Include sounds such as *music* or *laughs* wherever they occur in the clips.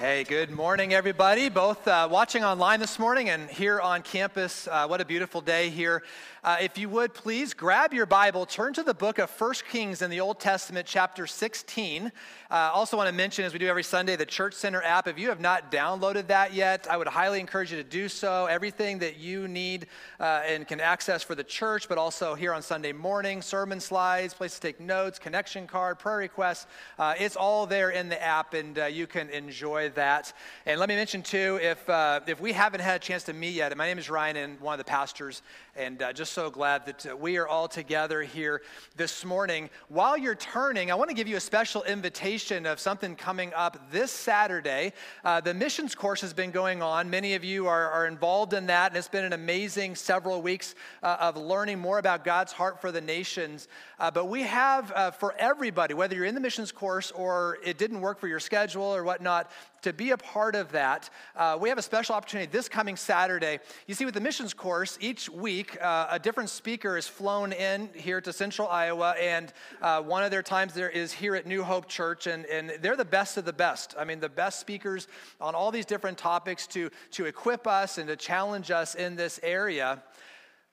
Hey, good morning, everybody, both uh, watching online this morning and here on campus. Uh, what a beautiful day here. Uh, if you would please grab your Bible, turn to the book of 1 Kings in the Old Testament, chapter 16. Uh, also, want to mention, as we do every Sunday, the Church Center app. If you have not downloaded that yet, I would highly encourage you to do so. Everything that you need uh, and can access for the church, but also here on Sunday morning, sermon slides, place to take notes, connection card, prayer requests. Uh, it's all there in the app, and you can enjoy that. And let me mention, too, if, uh, if we haven't had a chance to meet yet, my name is Ryan, and one of the pastors, and just so glad that uh, we are all together here this morning. While you're turning, I want to give you a special invitation of something coming up this Saturday. Uh, the missions course has been going on. Many of you are, are involved in that, and it's been an amazing several weeks uh, of learning more about God's heart for the nations. Uh, but we have uh, for everybody, whether you're in the missions course or it didn't work for your schedule or whatnot, to be a part of that. Uh, we have a special opportunity this coming Saturday. You see, with the missions course, each week uh, a different speaker is flown in here to central Iowa, and uh, one of their times there is here at New Hope Church, and, and they're the best of the best. I mean, the best speakers on all these different topics to, to equip us and to challenge us in this area.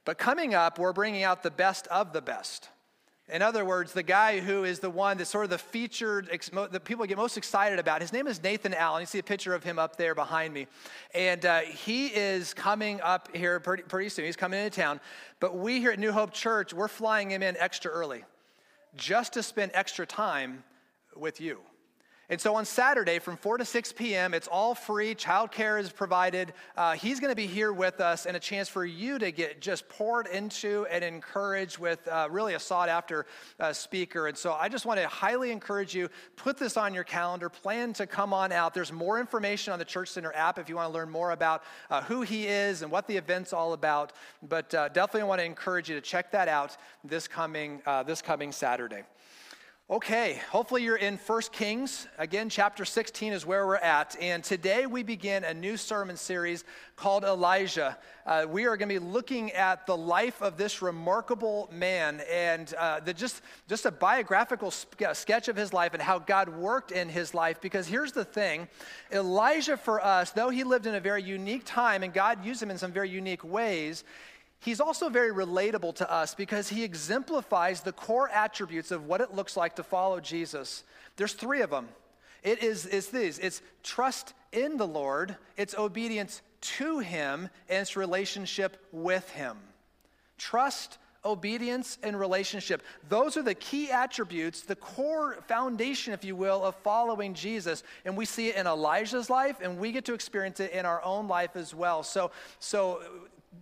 But coming up, we're bringing out the best of the best. In other words, the guy who is the one that's sort of the featured, that people get most excited about, his name is Nathan Allen. You see a picture of him up there behind me. And uh, he is coming up here pretty, pretty soon. He's coming into town. But we here at New Hope Church, we're flying him in extra early just to spend extra time with you. And so on Saturday from 4 to 6 p.m., it's all free. Childcare is provided. Uh, he's going to be here with us and a chance for you to get just poured into and encouraged with uh, really a sought after uh, speaker. And so I just want to highly encourage you put this on your calendar, plan to come on out. There's more information on the Church Center app if you want to learn more about uh, who he is and what the event's all about. But uh, definitely want to encourage you to check that out this coming, uh, this coming Saturday. Okay, hopefully you're in 1 Kings. Again, chapter 16 is where we're at. And today we begin a new sermon series called Elijah. Uh, we are going to be looking at the life of this remarkable man and uh, the, just, just a biographical sketch of his life and how God worked in his life. Because here's the thing Elijah, for us, though he lived in a very unique time and God used him in some very unique ways, He's also very relatable to us because he exemplifies the core attributes of what it looks like to follow Jesus. There's three of them. It is, is these it's trust in the Lord, it's obedience to him, and it's relationship with him. Trust, obedience, and relationship. Those are the key attributes, the core foundation, if you will, of following Jesus. And we see it in Elijah's life, and we get to experience it in our own life as well. So, so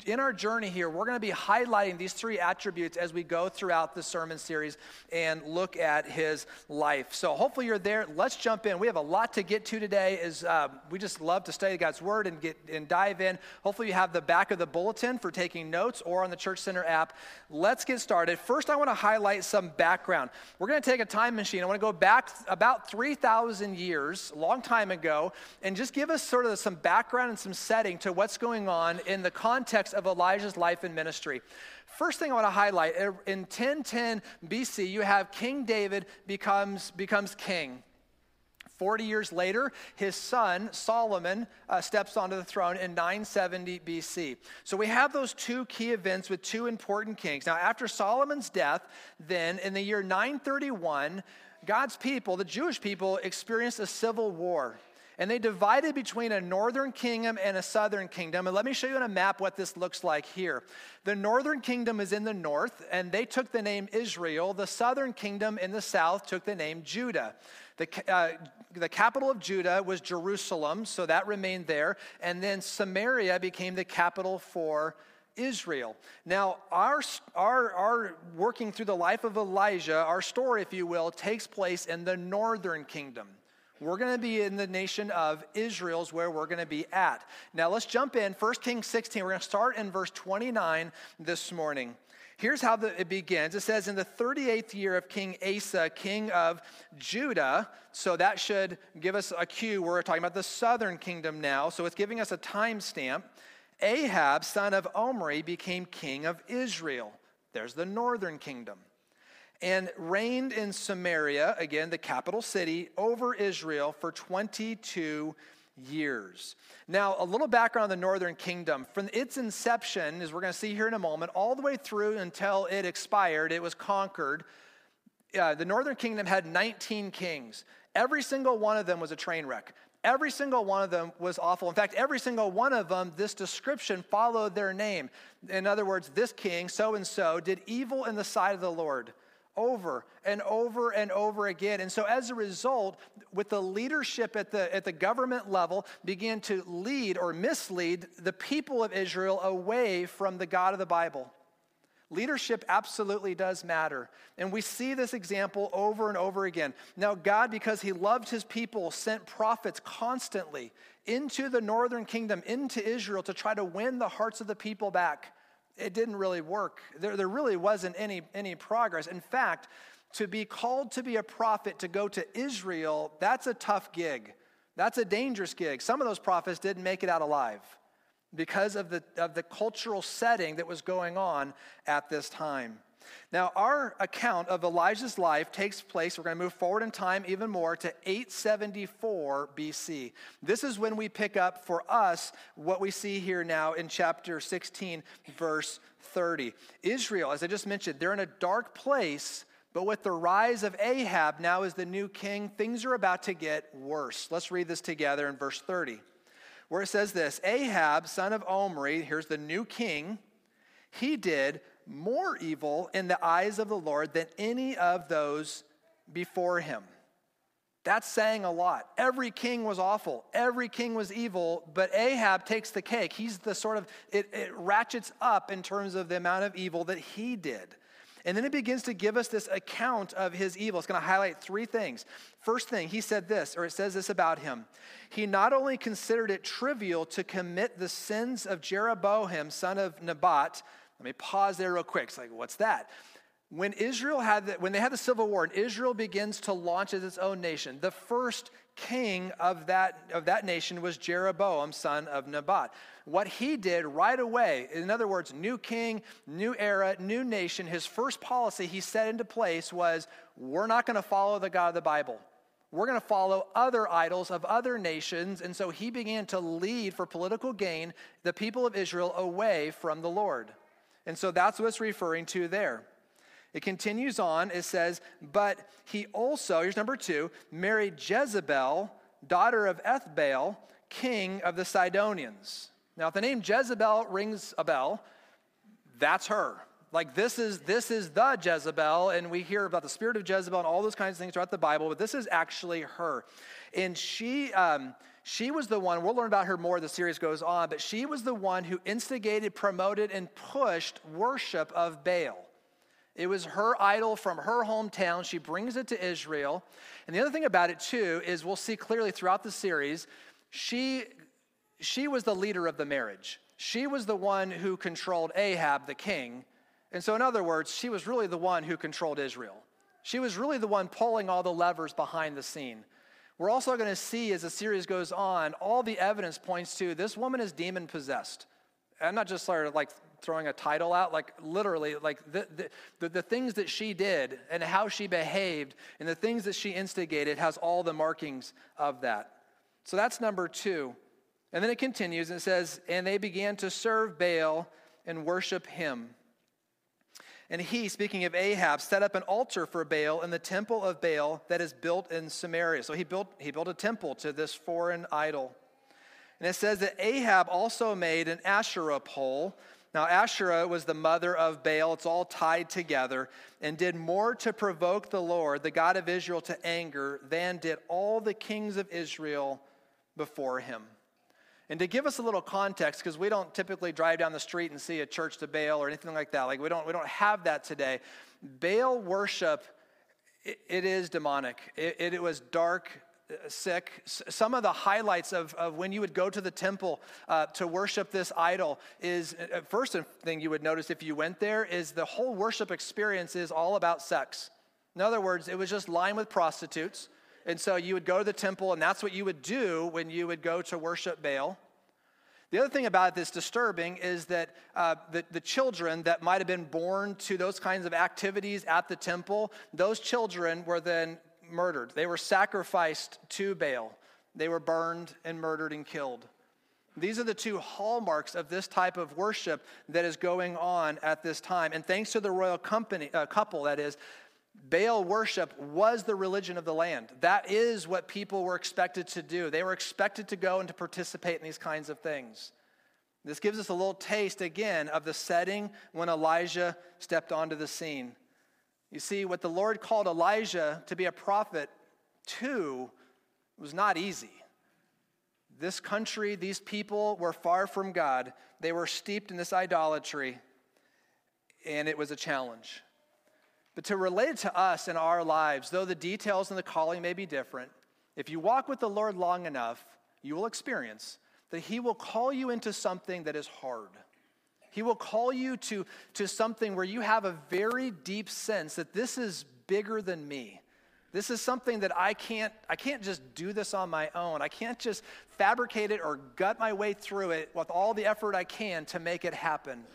in our journey here, we're going to be highlighting these three attributes as we go throughout the sermon series and look at his life. So hopefully you're there. Let's jump in. We have a lot to get to today. Is uh, we just love to study God's word and get and dive in. Hopefully you have the back of the bulletin for taking notes or on the Church Center app. Let's get started. First, I want to highlight some background. We're going to take a time machine. I want to go back about 3,000 years, a long time ago, and just give us sort of some background and some setting to what's going on in the context of Elijah's life and ministry. First thing I want to highlight in 1010 BC, you have King David becomes, becomes king. 40 years later, his son Solomon uh, steps onto the throne in 970 BC. So we have those two key events with two important kings. Now, after Solomon's death, then in the year 931, God's people, the Jewish people, experienced a civil war and they divided between a northern kingdom and a southern kingdom. And let me show you on a map what this looks like here. The northern kingdom is in the north, and they took the name Israel. The southern kingdom in the south took the name Judah. The, uh, the capital of Judah was Jerusalem, so that remained there. And then Samaria became the capital for Israel. Now, our, our, our working through the life of Elijah, our story, if you will, takes place in the northern kingdom. We're going to be in the nation of Israel's where we're going to be at. Now let's jump in. 1 Kings 16. We're going to start in verse 29 this morning. Here's how the, it begins. It says, In the 38th year of King Asa, king of Judah, so that should give us a cue. We're talking about the southern kingdom now, so it's giving us a timestamp. Ahab, son of Omri, became king of Israel. There's the northern kingdom. And reigned in Samaria, again, the capital city, over Israel for 22 years. Now, a little background on the northern kingdom. From its inception, as we're going to see here in a moment, all the way through until it expired, it was conquered. Uh, the northern kingdom had 19 kings. Every single one of them was a train wreck. Every single one of them was awful. In fact, every single one of them, this description followed their name. In other words, this king, so and so, did evil in the sight of the Lord over and over and over again. And so as a result, with the leadership at the, at the government level, began to lead or mislead the people of Israel away from the God of the Bible. Leadership absolutely does matter. And we see this example over and over again. Now, God, because He loved His people, sent prophets constantly into the northern kingdom, into Israel, to try to win the hearts of the people back it didn't really work. There, there really wasn't any, any progress. In fact, to be called to be a prophet to go to Israel, that's a tough gig. That's a dangerous gig. Some of those prophets didn't make it out alive because of the, of the cultural setting that was going on at this time. Now, our account of Elijah's life takes place, we're going to move forward in time even more to 874 BC. This is when we pick up for us what we see here now in chapter 16, verse 30. Israel, as I just mentioned, they're in a dark place. But with the rise of Ahab now as the new king, things are about to get worse. Let's read this together in verse 30, where it says this Ahab, son of Omri, here's the new king, he did more evil in the eyes of the Lord than any of those before him. That's saying a lot. Every king was awful. Every king was evil, but Ahab takes the cake. He's the sort of, it, it ratchets up in terms of the amount of evil that he did. And then it begins to give us this account of his evil. It's going to highlight three things. First thing, he said this, or it says this about him. He not only considered it trivial to commit the sins of Jeroboam, son of Nebat, let me pause there real quick. It's like, what's that? When Israel had the, when they had the civil war and Israel begins to launch as its own nation, the first king of that, of that nation was Jeroboam, son of Nebat. What he did right away, in other words, new king, new era, new nation, his first policy he set into place was we're not going to follow the God of the Bible. We're going to follow other idols of other nations. And so he began to lead for political gain the people of Israel away from the Lord. And so that's what it's referring to there. It continues on, it says, But he also, here's number two, married Jezebel, daughter of Ethbaal, king of the Sidonians. Now, if the name Jezebel rings a bell, that's her. Like this is this is the Jezebel, and we hear about the spirit of Jezebel and all those kinds of things throughout the Bible, but this is actually her. And she um, she was the one, we'll learn about her more as the series goes on, but she was the one who instigated, promoted, and pushed worship of Baal. It was her idol from her hometown. She brings it to Israel. And the other thing about it, too, is we'll see clearly throughout the series, she, she was the leader of the marriage. She was the one who controlled Ahab, the king. And so, in other words, she was really the one who controlled Israel. She was really the one pulling all the levers behind the scene. We're also going to see as the series goes on, all the evidence points to this woman is demon possessed. I'm not just sort of like throwing a title out, like literally, like the, the, the, the, things that she did and how she behaved and the things that she instigated has all the markings of that. So that's number two. And then it continues and it says, And they began to serve Baal and worship him. And he, speaking of Ahab, set up an altar for Baal in the temple of Baal that is built in Samaria. So he built, he built a temple to this foreign idol. And it says that Ahab also made an Asherah pole. Now, Asherah was the mother of Baal. It's all tied together and did more to provoke the Lord, the God of Israel, to anger than did all the kings of Israel before him. And to give us a little context, because we don't typically drive down the street and see a church to Baal or anything like that. Like we don't, we don't have that today. Baal worship, it, it is demonic. It, it, it was dark, uh, sick. Some of the highlights of, of when you would go to the temple uh, to worship this idol is, uh, first thing you would notice if you went there is the whole worship experience is all about sex. In other words, it was just lined with prostitutes. And so you would go to the temple, and that's what you would do when you would go to worship Baal. The other thing about it that's disturbing is that uh, the, the children that might have been born to those kinds of activities at the temple, those children were then murdered. They were sacrificed to Baal. They were burned and murdered and killed. These are the two hallmarks of this type of worship that is going on at this time. And thanks to the royal company, uh, couple, that is, Baal worship was the religion of the land. That is what people were expected to do. They were expected to go and to participate in these kinds of things. This gives us a little taste again of the setting when Elijah stepped onto the scene. You see, what the Lord called Elijah to be a prophet to was not easy. This country, these people were far from God. They were steeped in this idolatry, and it was a challenge. But to relate it to us in our lives, though the details and the calling may be different, if you walk with the Lord long enough, you will experience that He will call you into something that is hard. He will call you to, to something where you have a very deep sense that this is bigger than me. This is something that I can't, I can't just do this on my own. I can't just fabricate it or gut my way through it with all the effort I can to make it happen.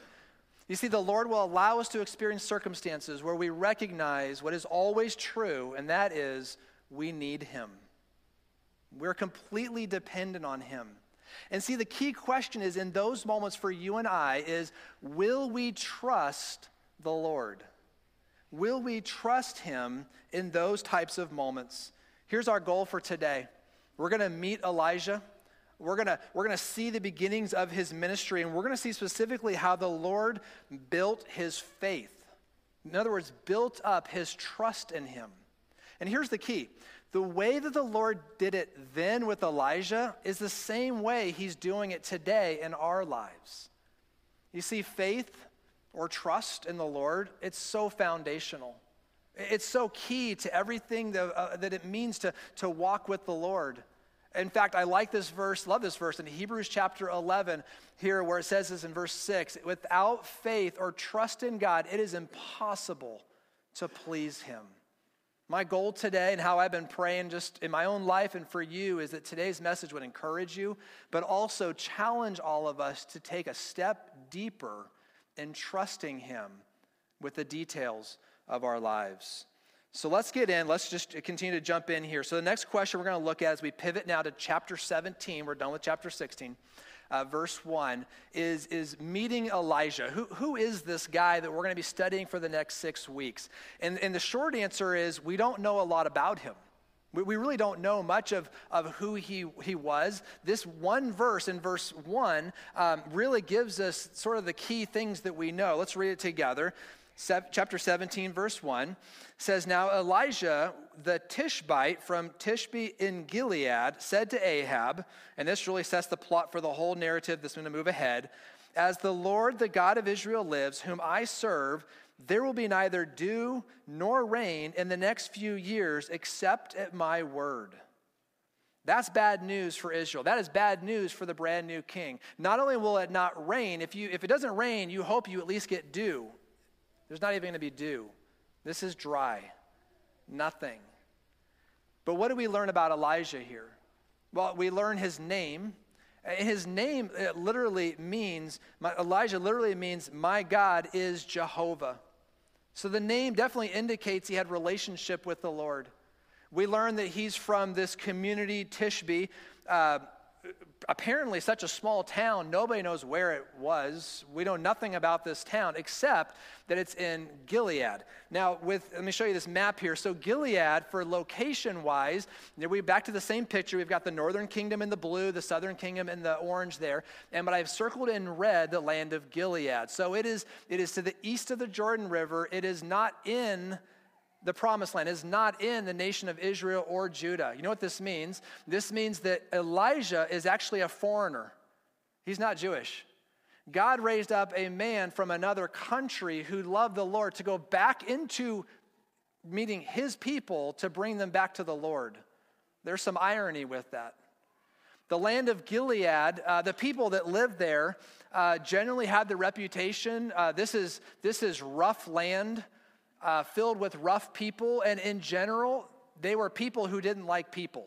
You see, the Lord will allow us to experience circumstances where we recognize what is always true, and that is we need Him. We're completely dependent on Him. And see, the key question is in those moments for you and I is will we trust the Lord? Will we trust Him in those types of moments? Here's our goal for today we're going to meet Elijah we're going we're gonna see the beginnings of his ministry, and we're going to see specifically how the Lord built his faith. In other words, built up his trust in him. And here's the key the way that the Lord did it then with Elijah is the same way he's doing it today in our lives. You see, faith or trust in the Lord, it's so foundational. It's so key to everything that, uh, that it means to, to walk with the Lord. In fact, I like this verse, love this verse in Hebrews chapter 11, here where it says this in verse 6 without faith or trust in God, it is impossible to please Him. My goal today and how I've been praying just in my own life and for you is that today's message would encourage you, but also challenge all of us to take a step deeper in trusting Him with the details of our lives. So let's get in. Let's just continue to jump in here. So, the next question we're going to look at as we pivot now to chapter 17, we're done with chapter 16, uh, verse 1, is, is meeting Elijah. Who, who is this guy that we're going to be studying for the next six weeks? And, and the short answer is we don't know a lot about him. We, we really don't know much of, of who he, he was. This one verse in verse 1 um, really gives us sort of the key things that we know. Let's read it together chapter 17, verse 1 says, Now Elijah the Tishbite from Tishbe in Gilead said to Ahab, and this really sets the plot for the whole narrative that's going to move ahead As the Lord, the God of Israel, lives, whom I serve, there will be neither dew nor rain in the next few years except at my word. That's bad news for Israel. That is bad news for the brand new king. Not only will it not rain, if, you, if it doesn't rain, you hope you at least get dew. There's not even going to be dew. This is dry. Nothing. But what do we learn about Elijah here? Well, we learn his name. His name literally means, Elijah literally means, my God is Jehovah. So the name definitely indicates he had relationship with the Lord. We learn that he's from this community, Tishbe. Uh, apparently such a small town, nobody knows where it was. We know nothing about this town except that it's in Gilead. Now, with let me show you this map here. So Gilead, for location-wise, we back to the same picture. We've got the northern kingdom in the blue, the southern kingdom in the orange there, and but I've circled in red the land of Gilead. So it is it is to the east of the Jordan River. It is not in the promised land is not in the nation of Israel or Judah. You know what this means? This means that Elijah is actually a foreigner. He's not Jewish. God raised up a man from another country who loved the Lord to go back into meeting his people to bring them back to the Lord. There's some irony with that. The land of Gilead, uh, the people that lived there uh, generally had the reputation uh, this, is, this is rough land uh, filled with rough people, and in general, they were people who didn't like people.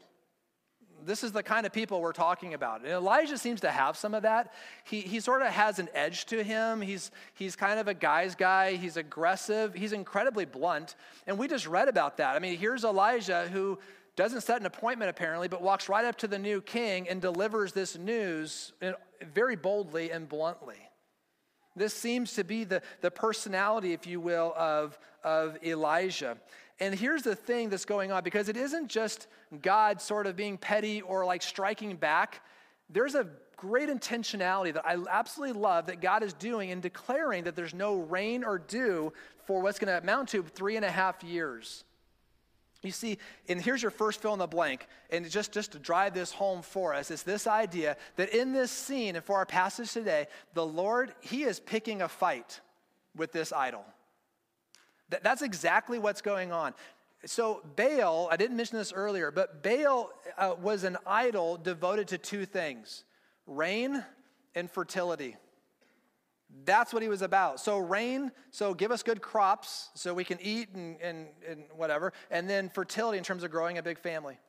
this is the kind of people we're talking about. And Elijah seems to have some of that. He, he sort of has an edge to him. He's, he's kind of a guy's guy. He's aggressive. He's incredibly blunt. And we just read about that. I mean, here's Elijah who doesn't set an appointment apparently, but walks right up to the new king and delivers this news very boldly and bluntly. This seems to be the, the personality, if you will, of, of Elijah. And here's the thing that's going on because it isn't just God sort of being petty or like striking back. There's a great intentionality that I absolutely love that God is doing in declaring that there's no rain or dew for what's going to amount to three and a half years. You see, and here's your first fill in the blank, and just, just to drive this home for us, is this idea that in this scene and for our passage today, the Lord, He is picking a fight with this idol. That, that's exactly what's going on. So, Baal, I didn't mention this earlier, but Baal uh, was an idol devoted to two things rain and fertility. That's what he was about. So, rain, so give us good crops so we can eat and, and, and whatever. And then fertility in terms of growing a big family.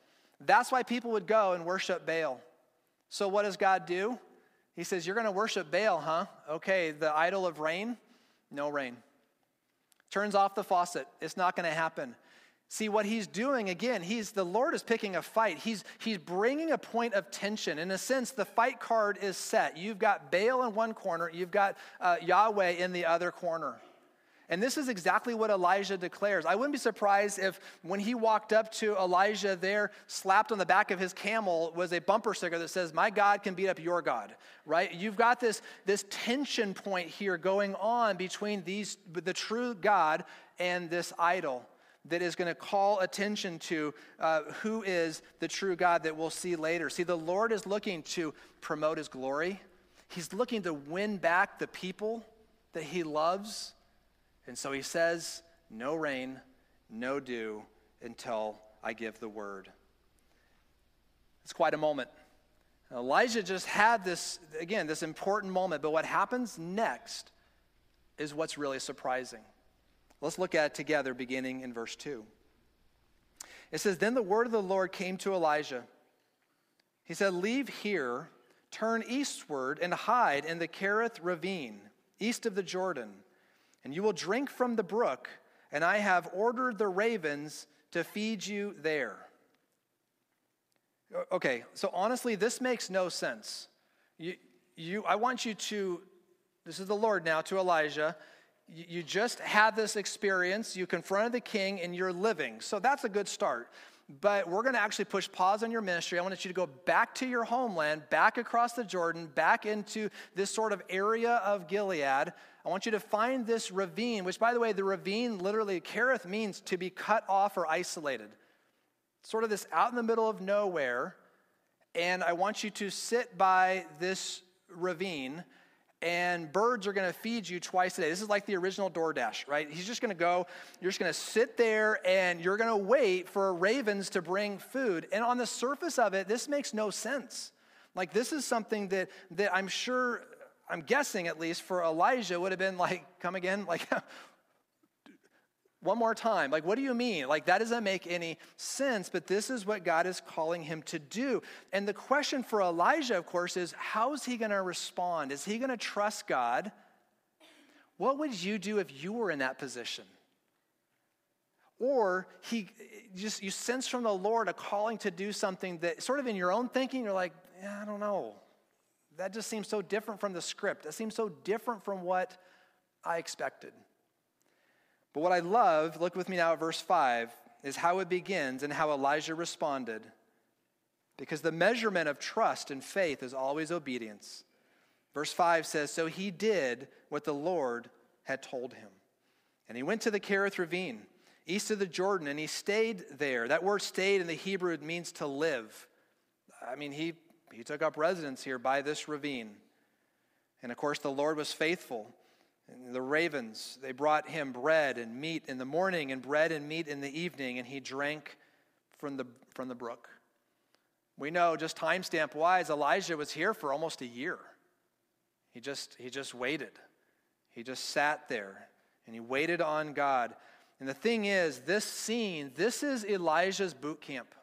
That's why people would go and worship Baal. So, what does God do? He says, You're going to worship Baal, huh? Okay, the idol of rain, no rain. Turns off the faucet. It's not going to happen. See what he's doing again, he's the Lord is picking a fight. He's he's bringing a point of tension. In a sense, the fight card is set. You've got Baal in one corner, you've got uh, Yahweh in the other corner. And this is exactly what Elijah declares. I wouldn't be surprised if when he walked up to Elijah there, slapped on the back of his camel was a bumper sticker that says, My God can beat up your God, right? You've got this, this tension point here going on between these, the true God and this idol that is going to call attention to uh, who is the true God that we'll see later. See, the Lord is looking to promote his glory, he's looking to win back the people that he loves. And so he says, No rain, no dew until I give the word. It's quite a moment. Elijah just had this, again, this important moment, but what happens next is what's really surprising. Let's look at it together beginning in verse 2. It says, Then the word of the Lord came to Elijah. He said, Leave here, turn eastward, and hide in the Kerith ravine, east of the Jordan, and you will drink from the brook, and I have ordered the ravens to feed you there. Okay, so honestly, this makes no sense. You, you, I want you to, this is the Lord now to Elijah you just had this experience, you confronted the king, and you're living. So that's a good start. But we're going to actually push pause on your ministry. I want you to go back to your homeland, back across the Jordan, back into this sort of area of Gilead. I want you to find this ravine, which, by the way, the ravine literally, Kerith means to be cut off or isolated. Sort of this out in the middle of nowhere. And I want you to sit by this ravine and birds are going to feed you twice a day. This is like the original DoorDash, right? He's just going to go, you're just going to sit there and you're going to wait for ravens to bring food. And on the surface of it, this makes no sense. Like, this is something that, that I'm sure, I'm guessing at least for Elijah would have been like, come again? *laughs* Like, one more time. Like, what do you mean? Like, that doesn't make any sense, but this is what God is calling him to do. And the question for Elijah, of course, is how is he going to respond? Is he going to trust God? What would you do if you were in that position? Or he just you sense from the Lord a calling to do something that sort of in your own thinking, you're like, yeah, I don't know. That just seems so different from the script. That seems so different from what I expected. But what I love, look with me now at verse 5, is how it begins and how Elijah responded. Because the measurement of trust and faith is always obedience. Verse 5 says, So he did what the Lord had told him. And he went to the Kerith ravine, east of the Jordan, and he stayed there. That word stayed in the Hebrew means to live. I mean, he, he took up residence here by this ravine. And of course, the Lord was faithful. And the ravens, they brought him bread and meat in the morning and bread and meat in the evening, and he drank from the, from the brook. We know, just timestamp wise, Elijah was here for almost a year. He just, he just waited. He just sat there and he waited on God. And the thing is, this scene, this is Elijah's boot camp.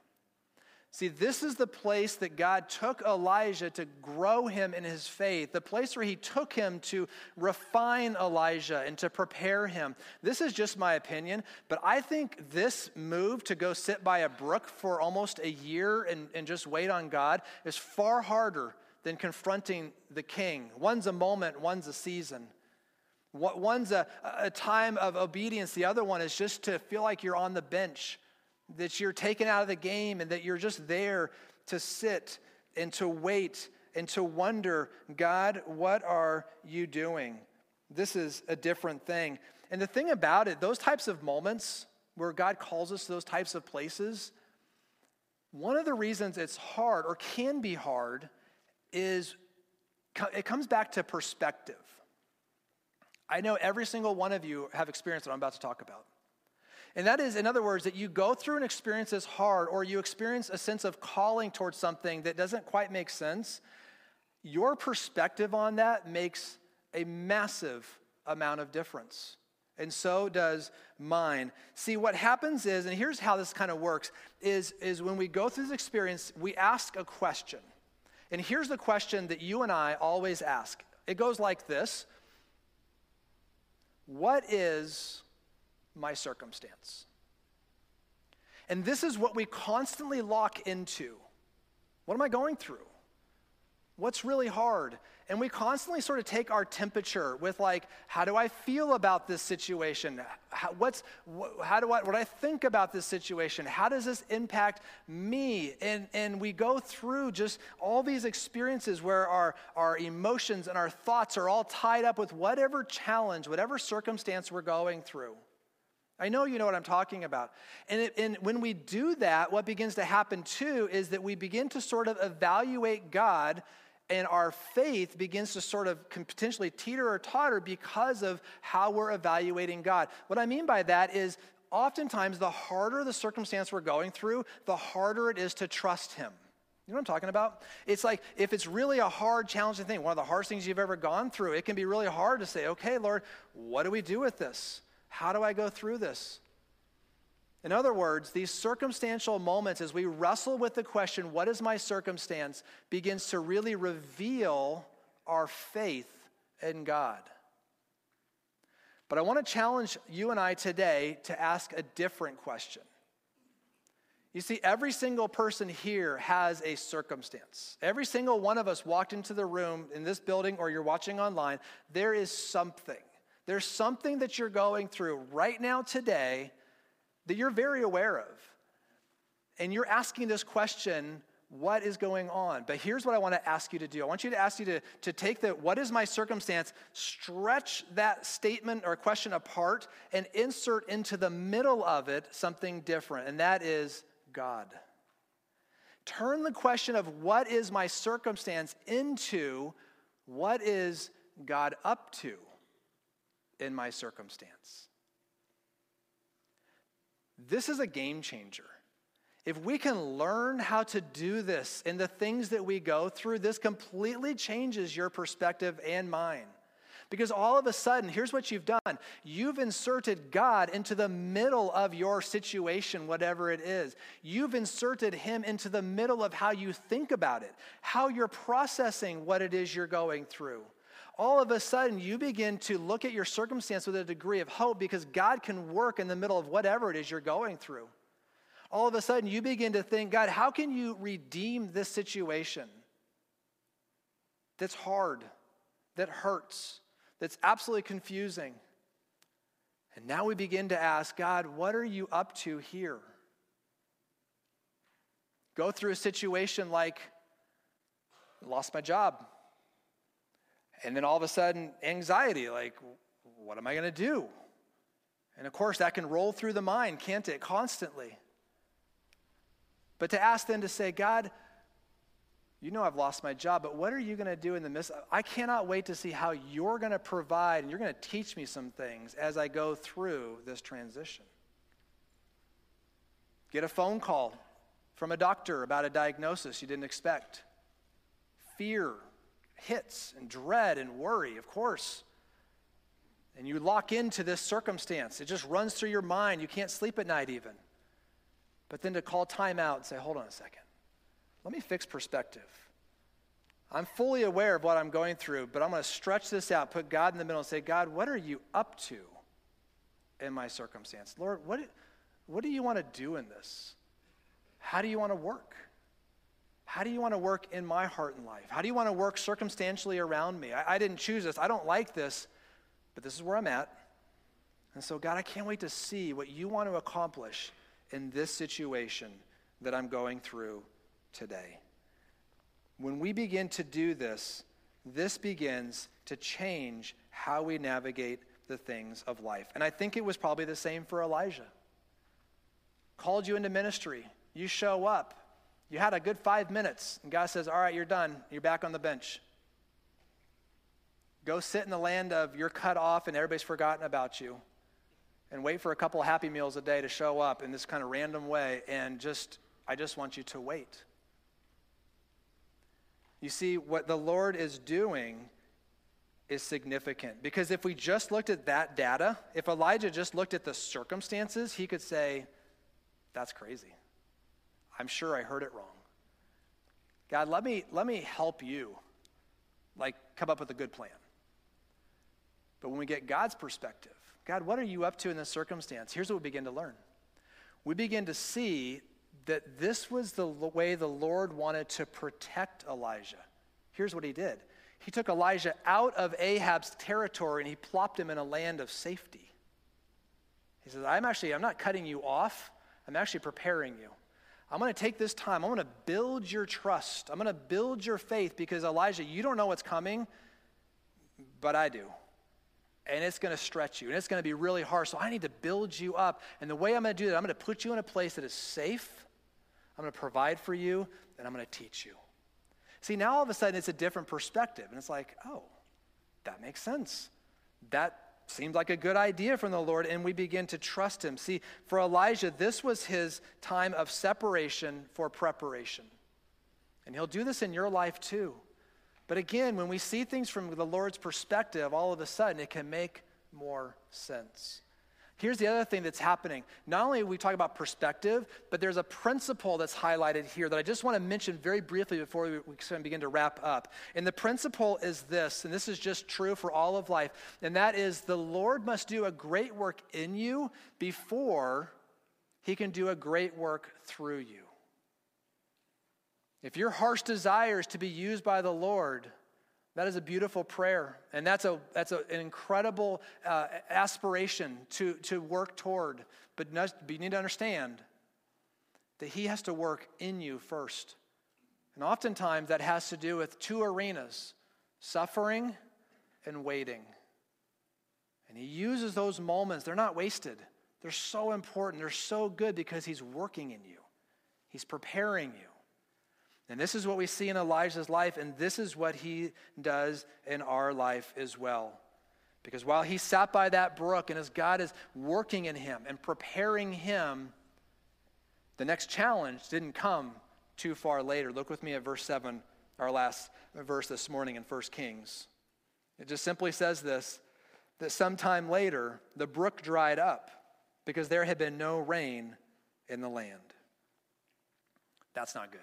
See, this is the place that God took Elijah to grow him in his faith, the place where he took him to refine Elijah and to prepare him. This is just my opinion, but I think this move to go sit by a brook for almost a year and, and just wait on God is far harder than confronting the king. One's a moment, one's a season. One's a, a time of obedience, the other one is just to feel like you're on the bench that you're taken out of the game and that you're just there to sit and to wait and to wonder, God, what are you doing? This is a different thing. And the thing about it, those types of moments where God calls us to those types of places, one of the reasons it's hard or can be hard is it comes back to perspective. I know every single one of you have experienced what I'm about to talk about. And that is, in other words, that you go through an experience that's hard or you experience a sense of calling towards something that doesn't quite make sense. Your perspective on that makes a massive amount of difference. And so does mine. See, what happens is, and here's how this kind of works, is, is when we go through this experience, we ask a question. And here's the question that you and I always ask it goes like this What is my circumstance. And this is what we constantly lock into. What am I going through? What's really hard? And we constantly sort of take our temperature with like, how do I feel about this situation? How, what's, how do I, what I think about this situation? How does this impact me? And, and we go through just all these experiences where our, our emotions and our thoughts are all tied up with whatever challenge, whatever circumstance we're going through. I know you know what I'm talking about. And, it, and when we do that, what begins to happen too is that we begin to sort of evaluate God, and our faith begins to sort of potentially teeter or totter because of how we're evaluating God. What I mean by that is oftentimes the harder the circumstance we're going through, the harder it is to trust Him. You know what I'm talking about? It's like if it's really a hard, challenging thing, one of the hardest things you've ever gone through, it can be really hard to say, okay, Lord, what do we do with this? How do I go through this? In other words, these circumstantial moments, as we wrestle with the question, what is my circumstance, begins to really reveal our faith in God. But I want to challenge you and I today to ask a different question. You see, every single person here has a circumstance. Every single one of us walked into the room in this building or you're watching online, there is something. There's something that you're going through right now, today, that you're very aware of. And you're asking this question what is going on? But here's what I want to ask you to do. I want you to ask you to, to take the what is my circumstance, stretch that statement or question apart, and insert into the middle of it something different, and that is God. Turn the question of what is my circumstance into what is God up to? In my circumstance. This is a game changer. If we can learn how to do this in the things that we go through, this completely changes your perspective and mine. Because all of a sudden, here's what you've done you've inserted God into the middle of your situation, whatever it is. You've inserted Him into the middle of how you think about it, how you're processing what it is you're going through all of a sudden you begin to look at your circumstance with a degree of hope because God can work in the middle of whatever it is you're going through. All of a sudden you begin to think, God, how can you redeem this situation that's hard, that hurts, that's absolutely confusing? And now we begin to ask, God, what are you up to here? Go through a situation like, lost my job and then all of a sudden, anxiety like, what am I going to do? And of course, that can roll through the mind, can't it? Constantly. But to ask them to say, God, you know I've lost my job, but what are you going to do in the midst? I cannot wait to see how you're going to provide and you're going to teach me some things as I go through this transition. Get a phone call from a doctor about a diagnosis you didn't expect. Fear hits and dread and worry, of course. And you lock into this circumstance. It just runs through your mind. You can't sleep at night, even. But then to call time out and say, hold on a second. let me fix perspective. I'm fully aware of what I'm going through, but I'm going to stretch this out, put God in the middle, and say, God, what are you up to in my circumstance? Lord, what, what do you want to do in this? How do you want to work? How do you want to work in my heart and life? How do you want to work circumstantially around me? I, I didn't choose this. I don't like this, but this is where I'm at. And so, God, I can't wait to see what you want to accomplish in this situation that I'm going through today. When we begin to do this, this begins to change how we navigate the things of life. And I think it was probably the same for Elijah. Called you into ministry, you show up, you had a good five minutes, and God says, All right, you're done, you're back on the bench. Go sit in the land of you're cut off and everybody's forgotten about you. And wait for a couple happy meals a day to show up in this kind of random way. And just, I just want you to wait. You see, what the Lord is doing is significant. Because if we just looked at that data, if Elijah just looked at the circumstances, he could say, That's crazy. I'm sure I heard it wrong. God, let me, let me help you, like, come up with a good plan. But when we get God's perspective, God, what are you up to in this circumstance? Here's what we begin to learn. We begin to see that this was the way the Lord wanted to protect Elijah. Here's what he did He took Elijah out of Ahab's territory and he plopped him in a land of safety. He says, I'm actually, I'm not cutting you off, I'm actually preparing you. I'm going to take this time. I'm going to build your trust. I'm going to build your faith because Elijah, you don't know what's coming, but I do and it's going to stretch you and it's going to be really hard. So I need to build you up. And the way I'm going to do that, I'm going to put you in a place that is safe. I'm going to provide for you and I'm going to teach you. See, now all of a sudden it's a different perspective. And it's like, oh, that makes sense. That seemed like a good idea from the Lord, and we begin to trust him. See, for Elijah, this was his time of separation for preparation. And he'll do this in your life too. But again, when we see things from the Lord's perspective, all of a sudden it can make more sense. Here's the other thing that's happening. Not only we talk about perspective, but there's a principle that's highlighted here that I just want to mention very briefly before we, we begin to wrap up. And the principle is this, and this is just true for all of life, and that is the Lord must do a great work in you before he can do a great work through you. If your heart's desire is to be used by the Lord, that is a beautiful prayer. And that's, a, that's a, an incredible uh, aspiration to, to work toward. But you need to understand that He has to work in you first. And oftentimes that has to do with two arenas suffering and waiting. And He uses those moments, they're not wasted. They're so important. They're so good because He's working in you, He's preparing you. And this is what we see in Elijah's life, and this is what he does in our life as well. Because while he sat by that brook and as God is working in him and preparing him, the next challenge didn't come too far later. Look with me at verse 7, our last verse this morning in 1 Kings. It just simply says this that sometime later the brook dried up because there had been no rain in the land. That's not good.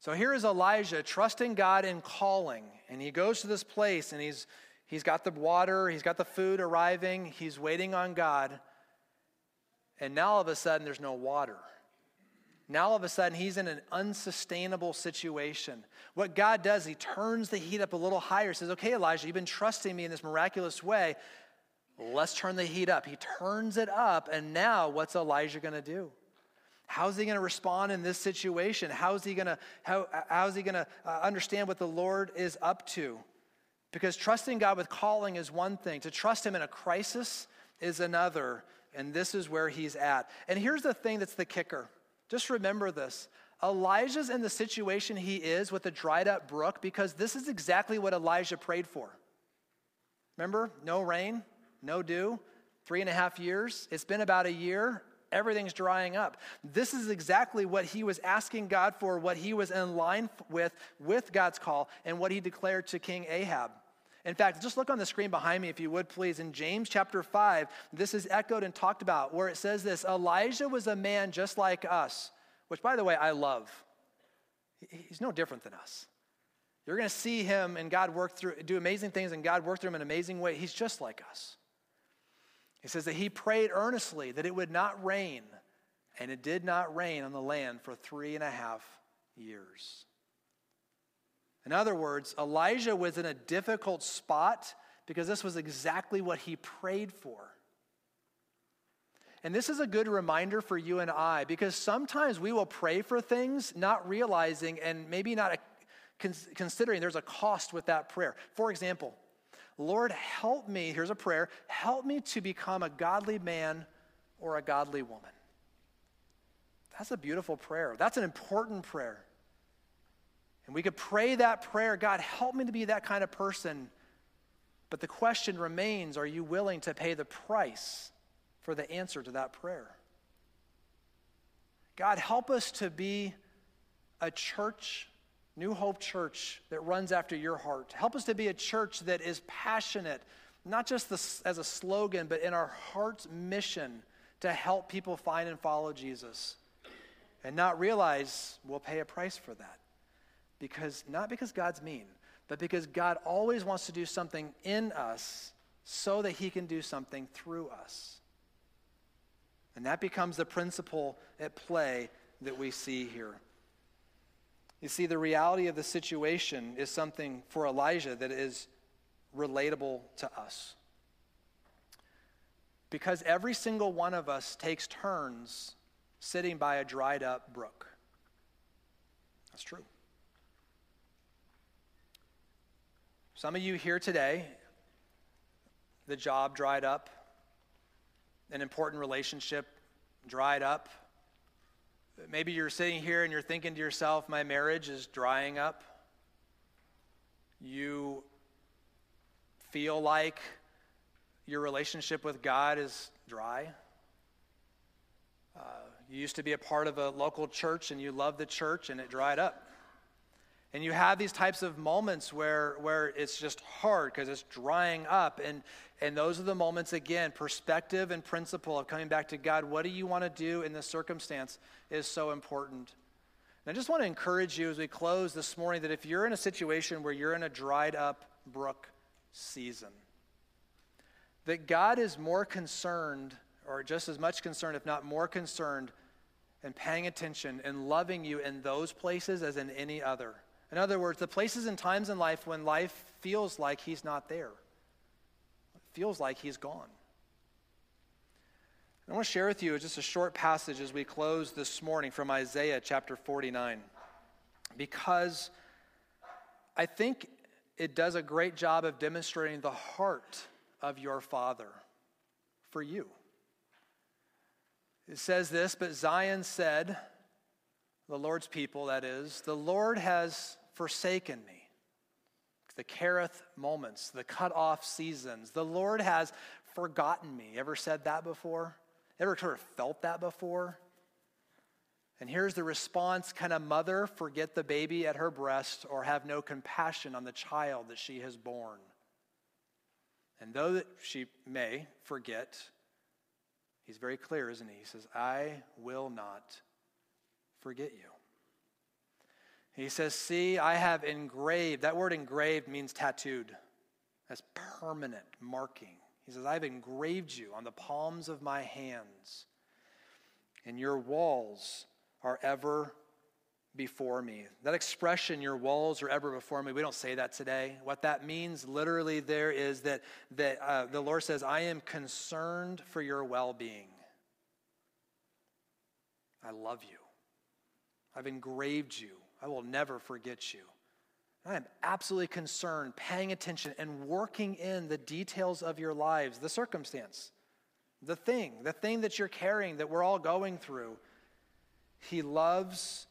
So here is Elijah trusting God in calling, and he goes to this place and he's, he's got the water, he's got the food arriving, he's waiting on God, and now all of a sudden there's no water. Now all of a sudden he's in an unsustainable situation. What God does, he turns the heat up a little higher, He says, Okay, Elijah, you've been trusting me in this miraculous way. Let's turn the heat up. He turns it up, and now what's Elijah going to do? How's he going to respond in this situation? How's he going to how, how's he going to uh, understand what the Lord is up to? Because trusting God with calling is one thing. To trust him in a crisis is another, and this is where he's at. And here's the thing that's the kicker. Just remember this. Elijah's in the situation he is with the dried up brook because this is exactly what Elijah prayed for. Remember? No rain, no dew, three and a half years. It's been about a year everything's drying up. This is exactly what he was asking God for, what he was in line with with God's call, and what he declared to King Ahab. In fact, just look on the screen behind me, if you would please. In James chapter 5, this is echoed and talked about, where it says this Elijah was a man just like us, which, by the way, I love. He's no different than us. You're going to see him and God work through, do amazing things and God work through him in an amazing way. He's just like us. He says that he prayed earnestly that it would not rain, and it did not rain on the land for three and a half years. In other words, Elijah was in a difficult spot because this was exactly what he prayed for. And this is a good reminder for you and I because sometimes we will pray for things not realizing and maybe not considering there's a cost with that prayer. For example, Lord, help me, here's a prayer, help me to become a godly man or a godly woman. That's a beautiful prayer. That's an important prayer. And we could pray that prayer God, help me to be that kind of person. But the question remains are you willing to pay the price for the answer to that prayer? God, help us to be a church New Hope Church that runs after your heart. Help us to be a church that is passionate, not just as a slogan, but in our heart's mission to help people find and follow Jesus. And not realize we'll pay a price for that. Because not because God's mean, but because God always wants to do something in us so that he can do something through us. And that becomes the principle at play that we see here. You see, the reality of the situation is something for Elijah that is relatable to us. Because every single one of us takes turns sitting by a dried up brook. That's true. Some of you here today, the job dried up, an important relationship dried up, Maybe you're sitting here and you're thinking to yourself, my marriage is drying up. You feel like your relationship with God is dry. Uh, you used to be a part of a local church and you loved the church and it dried up. And you have these types of moments where, where it's just hard because it's drying up. And, and those are the moments, again, perspective and principle of coming back to God. What do you want to do in this circumstance is so important. And I just want to encourage you as we close this morning that if you're in a situation where you're in a dried up brook season, that God is more concerned, or just as much concerned, if not more concerned, and paying attention and loving you in those places as in any other. In other words, the places and times in life when life feels like He's not there, feels like He's gone. I want to share with you just a short passage as we close this morning from Isaiah chapter 49, because I think it does a great job of demonstrating the heart of your Father for you. It says this, but Zion said, the Lord's people, that is, the Lord has forsaken me. The Kerith moments, the cut off seasons. The Lord has forgotten me. Ever said that before? Ever sort of felt that before? And here's the response Can a mother, forget the baby at her breast or have no compassion on the child that she has borne. And though she may forget, he's very clear, isn't he? He says, I will not forget you. He says, See, I have engraved, that word engraved means tattooed. That's permanent marking. He says, I've engraved you on the palms of my hands, and your walls are ever before me. That expression, your walls are ever before me, we don't say that today. What that means literally there is that, that uh, the Lord says, I am concerned for your well being. I love you. I've engraved you. I will never forget you. I am absolutely concerned, paying attention, and working in the details of your lives, the circumstance, the thing, the thing that you're carrying, that we're all going through. He loves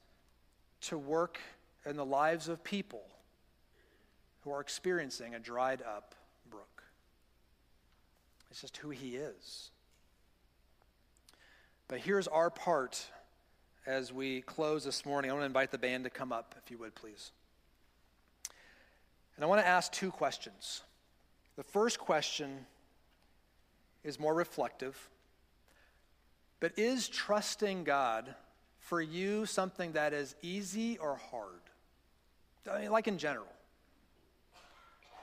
to work in the lives of people who are experiencing a dried up brook. It's just who He is. But here's our part as we close this morning, I want to invite the band to come up, if you would, please. And I want to ask two questions. The first question is more reflective, but is trusting God for you something that is easy or hard? I mean, like in general.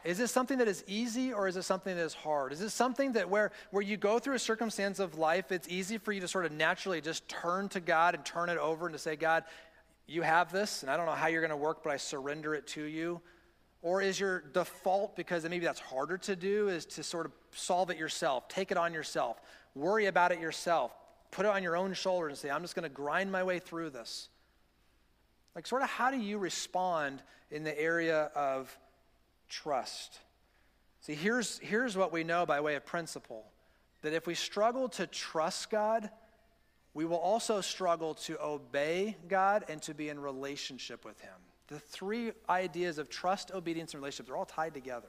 Is this something that is easy or is it something that is hard? Is this something that where, where you go through a circumstance of life, it's easy for you to sort of naturally just turn to God and turn it over and to say, God, you have this, and I don't know how you're going to work, but I surrender it to you? Or is your default, because maybe that's harder to do, is to sort of solve it yourself, take it on yourself, worry about it yourself, put it on your own shoulders and say, I'm just going to grind my way through this? Like, sort of, how do you respond in the area of trust. See, here's, here's what we know by way of principle that if we struggle to trust God, we will also struggle to obey God and to be in relationship with Him. The three ideas of trust, obedience, and relationship, they're all tied together.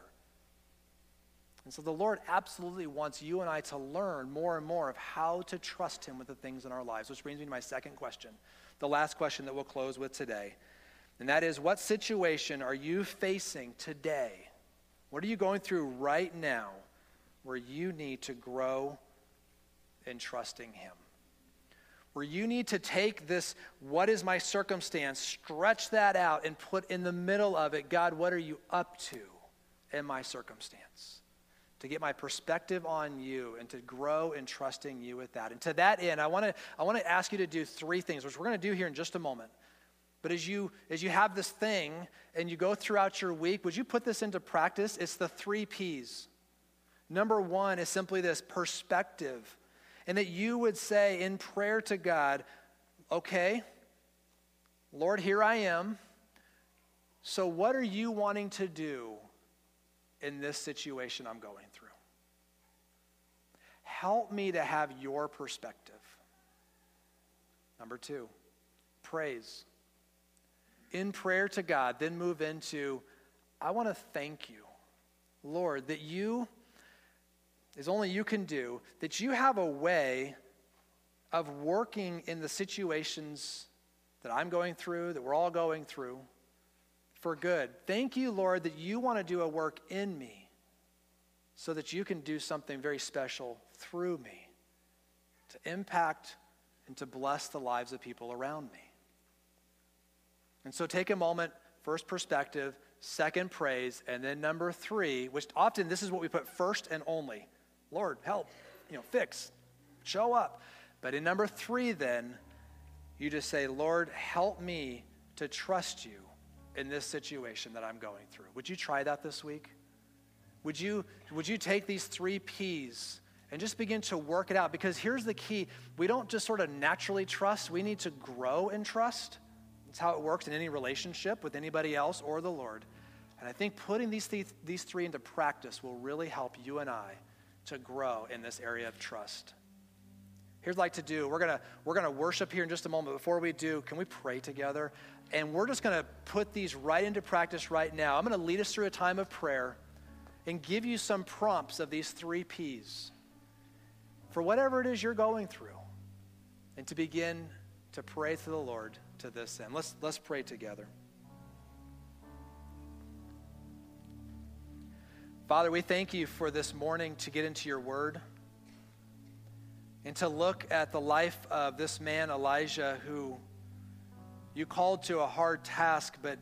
And so the Lord absolutely wants you and I to learn more and more of how to trust Him with the things in our lives, which brings me to my second question, the last question that we'll close with today. And that is, what situation are you facing today? What are you going through right now where you need to grow in trusting Him? Where you need to take this, what is my circumstance, stretch that out and put in the middle of it, God, what are you up to in my circumstance? To get my perspective on you and to grow in trusting you with that. And to that end, I want to I want to ask you to do three things, which we're going to do here in just a moment. But as you as you have this thing and you go throughout your week, would you put this into practice? It's the 3 Ps. Number 1 is simply this perspective. And that you would say in prayer to God, "Okay, Lord, here I am. So what are you wanting to do in this situation I'm going through? Help me to have your perspective." Number 2, praise in prayer to God, then move into, I want to thank you, Lord, that you, is only you can do, that you have a way of working in the situations that I'm going through, that we're all going through, for good. Thank you, Lord, that you want to do a work in me so that you can do something very special through me to impact and to bless the lives of people around me. And so take a moment, first perspective, second praise, and then number three, which often this is what we put first and only. Lord, help, you know, fix, show up. But in number three, then, you just say, Lord, help me to trust you in this situation that I'm going through. Would you try that this week? Would you, would you take these three P's and just begin to work it out? Because here's the key we don't just sort of naturally trust, we need to grow in trust. It's how it works in any relationship with anybody else or the Lord. And I think putting these, th- these three into practice will really help you and I to grow in this area of trust. Here's what I'd like to do. We're gonna we're gonna worship here in just a moment. Before we do, can we pray together? And we're just gonna put these right into practice right now. I'm gonna lead us through a time of prayer and give you some prompts of these three P's for whatever it is you're going through, and to begin to pray to the Lord to this end. Let's, let's pray together. Father, we thank you for this morning to get into your word and to look at the life of this man, Elijah, who you called to a hard task, but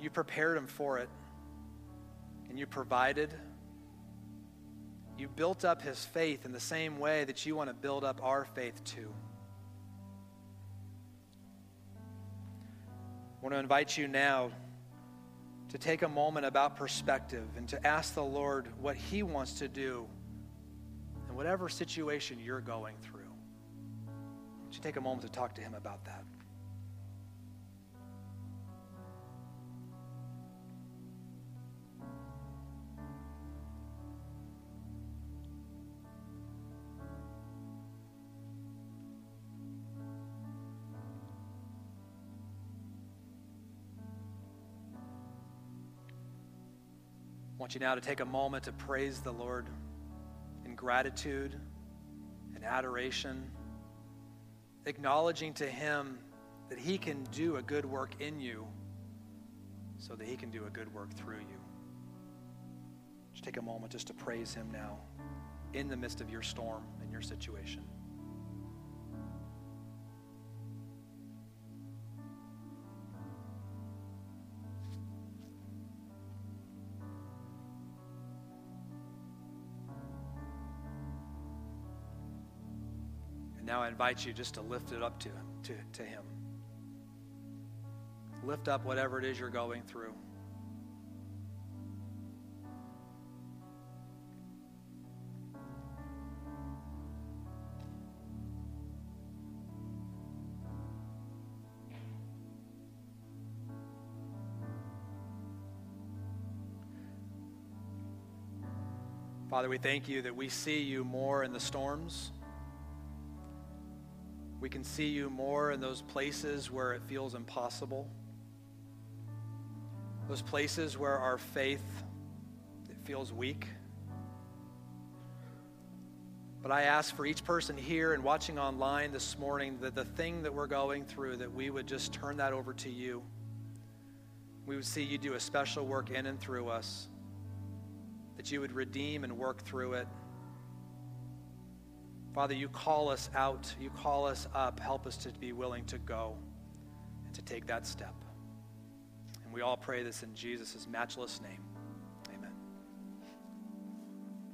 you prepared him for it and you provided. You built up his faith in the same way that you want to build up our faith too. I want to invite you now to take a moment about perspective and to ask the Lord what He wants to do in whatever situation you're going through. Would you take a moment to talk to Him about that? Want you now to take a moment to praise the Lord in gratitude and adoration, acknowledging to Him that He can do a good work in you so that He can do a good work through you. Just take a moment just to praise Him now in the midst of your storm and your situation. Now I invite you just to lift it up to, to, to Him. Lift up whatever it is you're going through. Father, we thank you that we see you more in the storms. Can see you more in those places where it feels impossible. Those places where our faith it feels weak. But I ask for each person here and watching online this morning that the thing that we're going through, that we would just turn that over to you. We would see you do a special work in and through us that you would redeem and work through it. Father, you call us out, you call us up. Help us to be willing to go and to take that step. And we all pray this in Jesus' matchless name.